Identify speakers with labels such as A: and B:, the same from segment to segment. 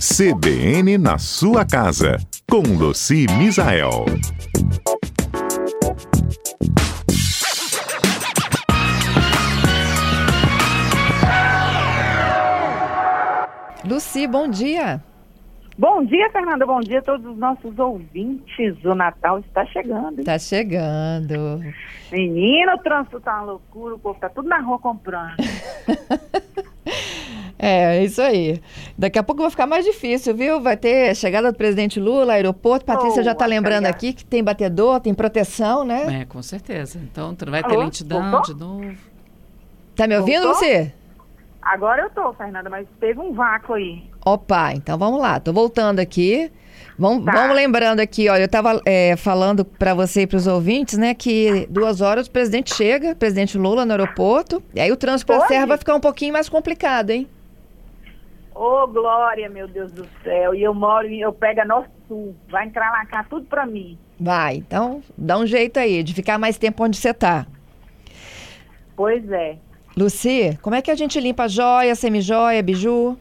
A: CBN na sua casa, com Luci Misael.
B: Luci, bom dia.
C: Bom dia, Fernanda. Bom dia a todos os nossos ouvintes. O Natal está chegando.
B: Está chegando.
C: Menino, o trânsito tá uma loucura, o povo tá tudo na rua comprando.
B: é, isso aí. Daqui a pouco vai ficar mais difícil, viu? Vai ter chegada do presidente Lula, aeroporto. Patrícia oh, já está lembrando aqui que tem batedor, tem proteção, né?
D: É, com certeza. Então vai ter Alô? lentidão Voltou? de novo.
B: Tá me ouvindo, Voltou? você?
C: Agora eu tô, Fernanda, mas teve um vácuo aí.
B: Opa, então vamos lá. Tô voltando aqui. Vamos, tá. vamos lembrando aqui, olha, eu estava é, falando para você e para os ouvintes, né, que duas horas o presidente chega, presidente Lula no aeroporto, e aí o trânsito para a Serra vai ficar um pouquinho mais complicado, hein?
C: Ô, oh, Glória, meu Deus do céu. E eu moro, eu pego a Norte Sul. Vai encralacar tudo para mim.
B: Vai, então dá um jeito aí de ficar mais tempo onde você tá.
C: Pois é.
B: Luci, como é que a gente limpa joia, semijoia, biju?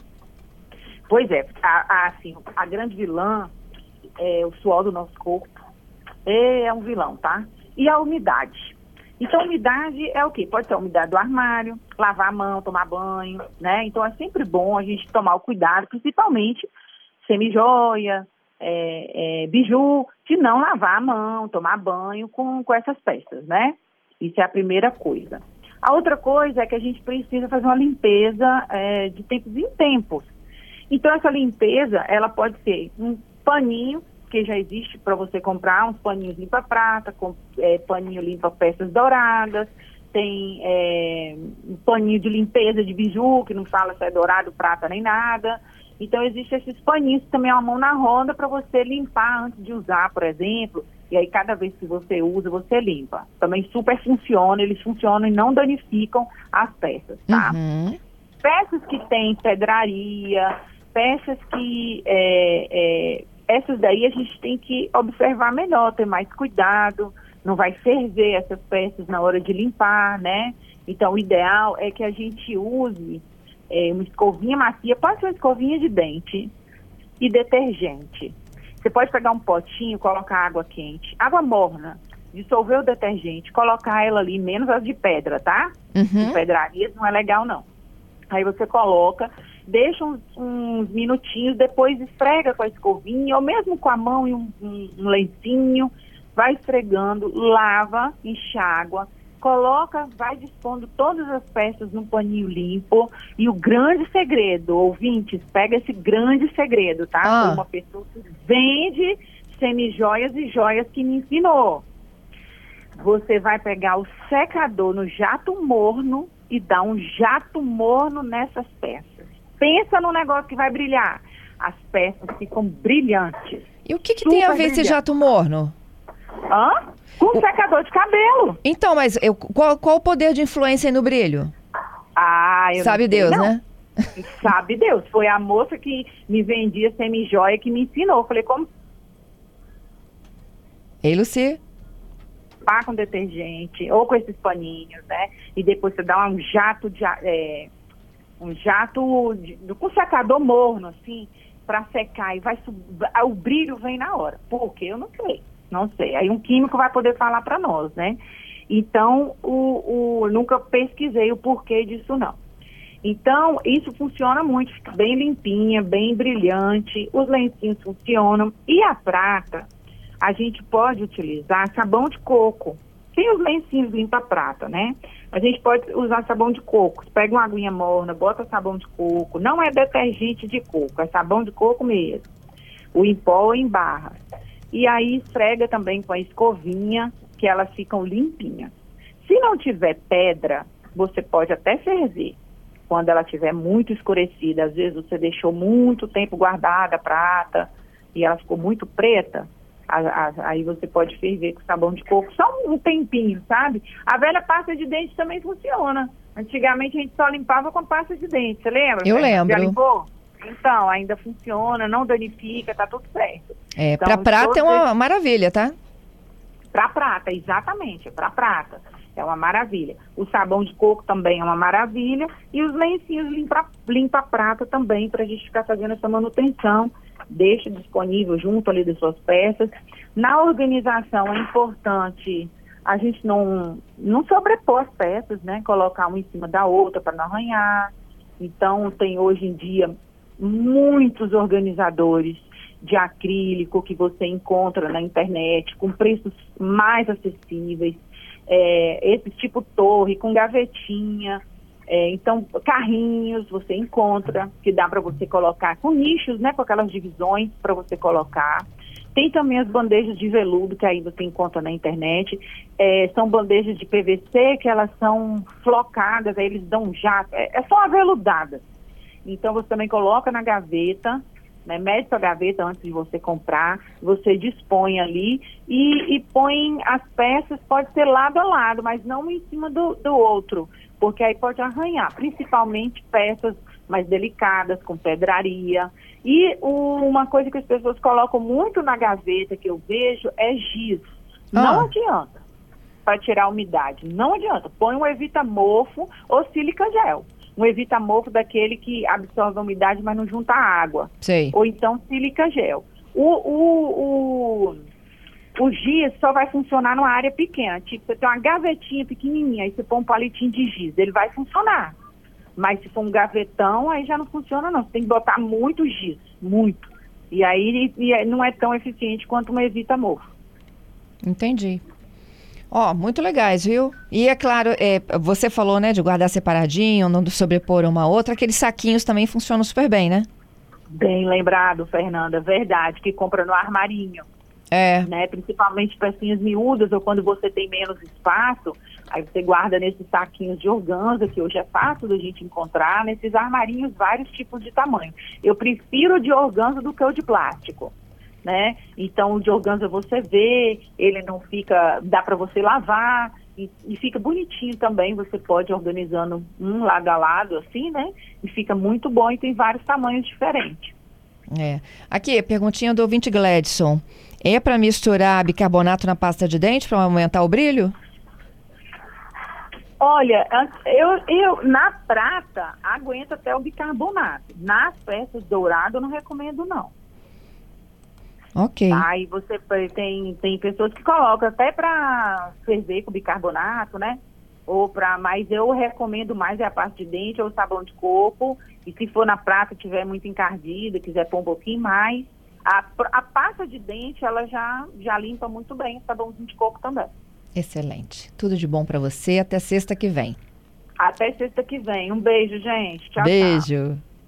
C: Pois é, a, a, assim, a grande vilã é o suor do nosso corpo. É um vilão, tá? E a umidade. Então, umidade é o quê? Pode ser umidade do armário, lavar a mão, tomar banho, né? Então, é sempre bom a gente tomar o cuidado, principalmente semijoia, é, é, biju, de não lavar a mão, tomar banho com, com essas peças, né? Isso é a primeira coisa. A outra coisa é que a gente precisa fazer uma limpeza é, de tempos em tempos. Então, essa limpeza, ela pode ser um paninho, que já existe para você comprar, uns paninhos limpa-prata, com, é, paninho limpa-peças douradas, tem é, um paninho de limpeza de biju, que não fala se é dourado, prata nem nada. Então, existem esses paninhos também, uma mão na roda, para você limpar antes de usar, por exemplo. E aí, cada vez que você usa, você limpa. Também super funciona, eles funcionam e não danificam as peças, tá? Uhum. Peças que têm pedraria, peças que. É, é, essas daí a gente tem que observar melhor, ter mais cuidado. Não vai ferver essas peças na hora de limpar, né? Então, o ideal é que a gente use é, uma escovinha macia, pode ser uma escovinha de dente e detergente. Você pode pegar um potinho, colocar água quente, água morna, dissolver o detergente, colocar ela ali, menos as de pedra, tá? Uhum. De pedraria não é legal, não. Aí você coloca, deixa uns, uns, minutinhos, depois esfrega com a escovinha, ou mesmo com a mão e um, um, um lencinho, vai esfregando, lava, enxágua, coloca, vai dispondo todas as peças num paninho limpo. E o grande segredo, ouvintes, pega esse grande segredo, tá? Ah. Uma pessoa que vende semijoias e joias que me ensinou. Você vai pegar o secador no jato morno e dar um jato morno nessas peças. Pensa no negócio que vai brilhar. As peças ficam brilhantes.
B: E o que, que tem a ver esse jato morno?
C: Hã? Com secador de cabelo.
B: Então, mas eu, qual, qual o poder de influência no brilho?
C: Ah, eu
B: Sabe Deus,
C: não.
B: né?
C: Sabe Deus. Foi a moça que me vendia semi-joia que me ensinou. Eu falei, como?
B: Ei, Luci.
C: Pá com detergente, ou com esses paninhos, né? E depois você dá um jato de. É, um jato de, com secador morno, assim, para secar. E vai o brilho vem na hora. Por quê? Eu não sei. Não sei. Aí um químico vai poder falar para nós, né? Então, o, o, nunca pesquisei o porquê disso, não. Então, isso funciona muito, fica bem limpinha, bem brilhante, os lencinhos funcionam. E a prata, a gente pode utilizar sabão de coco. Tem os lencinhos limpa-prata, né? A gente pode usar sabão de coco. Pega uma aguinha morna, bota sabão de coco. Não é detergente de coco, é sabão de coco mesmo. O em pó ou em barra. E aí esfrega também com a escovinha, que elas ficam limpinhas. Se não tiver pedra, você pode até ferver. Quando ela estiver muito escurecida, às vezes você deixou muito tempo guardada a prata e ela ficou muito preta, a, a, aí você pode ferver com sabão de coco, só um tempinho, sabe? A velha pasta de dente também funciona. Antigamente a gente só limpava com pasta de dente, você lembra?
B: Eu lembro. Já
C: limpou? Então, ainda funciona, não danifica, tá tudo certo.
B: É,
C: então,
B: para prata é uma maravilha, tá?
C: Para prata, exatamente, para prata. é uma maravilha. O sabão de coco também é uma maravilha. E os lencinhos limpa, limpa prata também, para a gente ficar fazendo essa manutenção. Deixe disponível junto ali das suas peças. Na organização é importante a gente não, não sobrepor as peças, né? Colocar uma em cima da outra para não arranhar. Então, tem hoje em dia muitos organizadores de acrílico que você encontra na internet com preços mais acessíveis. É, esse tipo torre com gavetinha. É, então, carrinhos você encontra, que dá para você colocar com nichos, né? Com aquelas divisões para você colocar. Tem também as bandejas de veludo, que aí você encontra na internet. É, são bandejas de PVC que elas são flocadas, aí eles dão jato. É, é só aveludada. Então você também coloca na gaveta, né, mede sua gaveta antes de você comprar, você dispõe ali e, e põe as peças, pode ser lado a lado, mas não em cima do, do outro, porque aí pode arranhar, principalmente peças mais delicadas, com pedraria. E uma coisa que as pessoas colocam muito na gaveta, que eu vejo, é giz. Ah. Não adianta para tirar a umidade. Não adianta. Põe um evita mofo ou sílica gel. Um evita mofo daquele que absorve a umidade, mas não junta água.
B: Sei.
C: Ou então sílica gel. O, o, o, o giz só vai funcionar numa área pequena. Tipo, você tem uma gavetinha pequenininha, aí você põe um palitinho de giz. Ele vai funcionar. Mas se for um gavetão, aí já não funciona não. Você tem que botar muito giz, muito. E aí e não é tão eficiente quanto uma evita mofo.
B: Entendi. Ó, oh, muito legais, viu? E é claro, é, você falou, né, de guardar separadinho, não sobrepor uma outra, aqueles saquinhos também funcionam super bem, né?
C: Bem lembrado, Fernanda, verdade, que compra no armarinho.
B: É.
C: Né? Principalmente pecinhas miúdas ou quando você tem menos espaço, aí você guarda nesses saquinhos de organza, que hoje é fácil da gente encontrar, nesses armarinhos vários tipos de tamanho. Eu prefiro o de organza do que o de plástico. Né? Então o de organza você vê, ele não fica, dá para você lavar e, e, fica bonitinho também, você pode ir organizando um lado a lado assim, né? E fica muito bom e tem vários tamanhos diferentes.
B: É. Aqui, perguntinha do ouvinte Gladson. É para misturar bicarbonato na pasta de dente para aumentar o brilho?
C: Olha, eu, eu na prata aguento até o bicarbonato. Nas peças douradas eu não recomendo não.
B: Ok.
C: Aí você tem, tem pessoas que colocam até para ferver com bicarbonato, né? Ou para, mas eu recomendo mais é a parte de dente ou sabão de coco. E se for na prata tiver muito encardida, quiser pôr um pouquinho mais, a, a pasta de dente, ela já, já limpa muito bem o sabãozinho de coco também.
B: Excelente. Tudo de bom para você. Até sexta que vem.
C: Até sexta que vem. Um beijo, gente. Tchau,
B: beijo.
C: Tchau.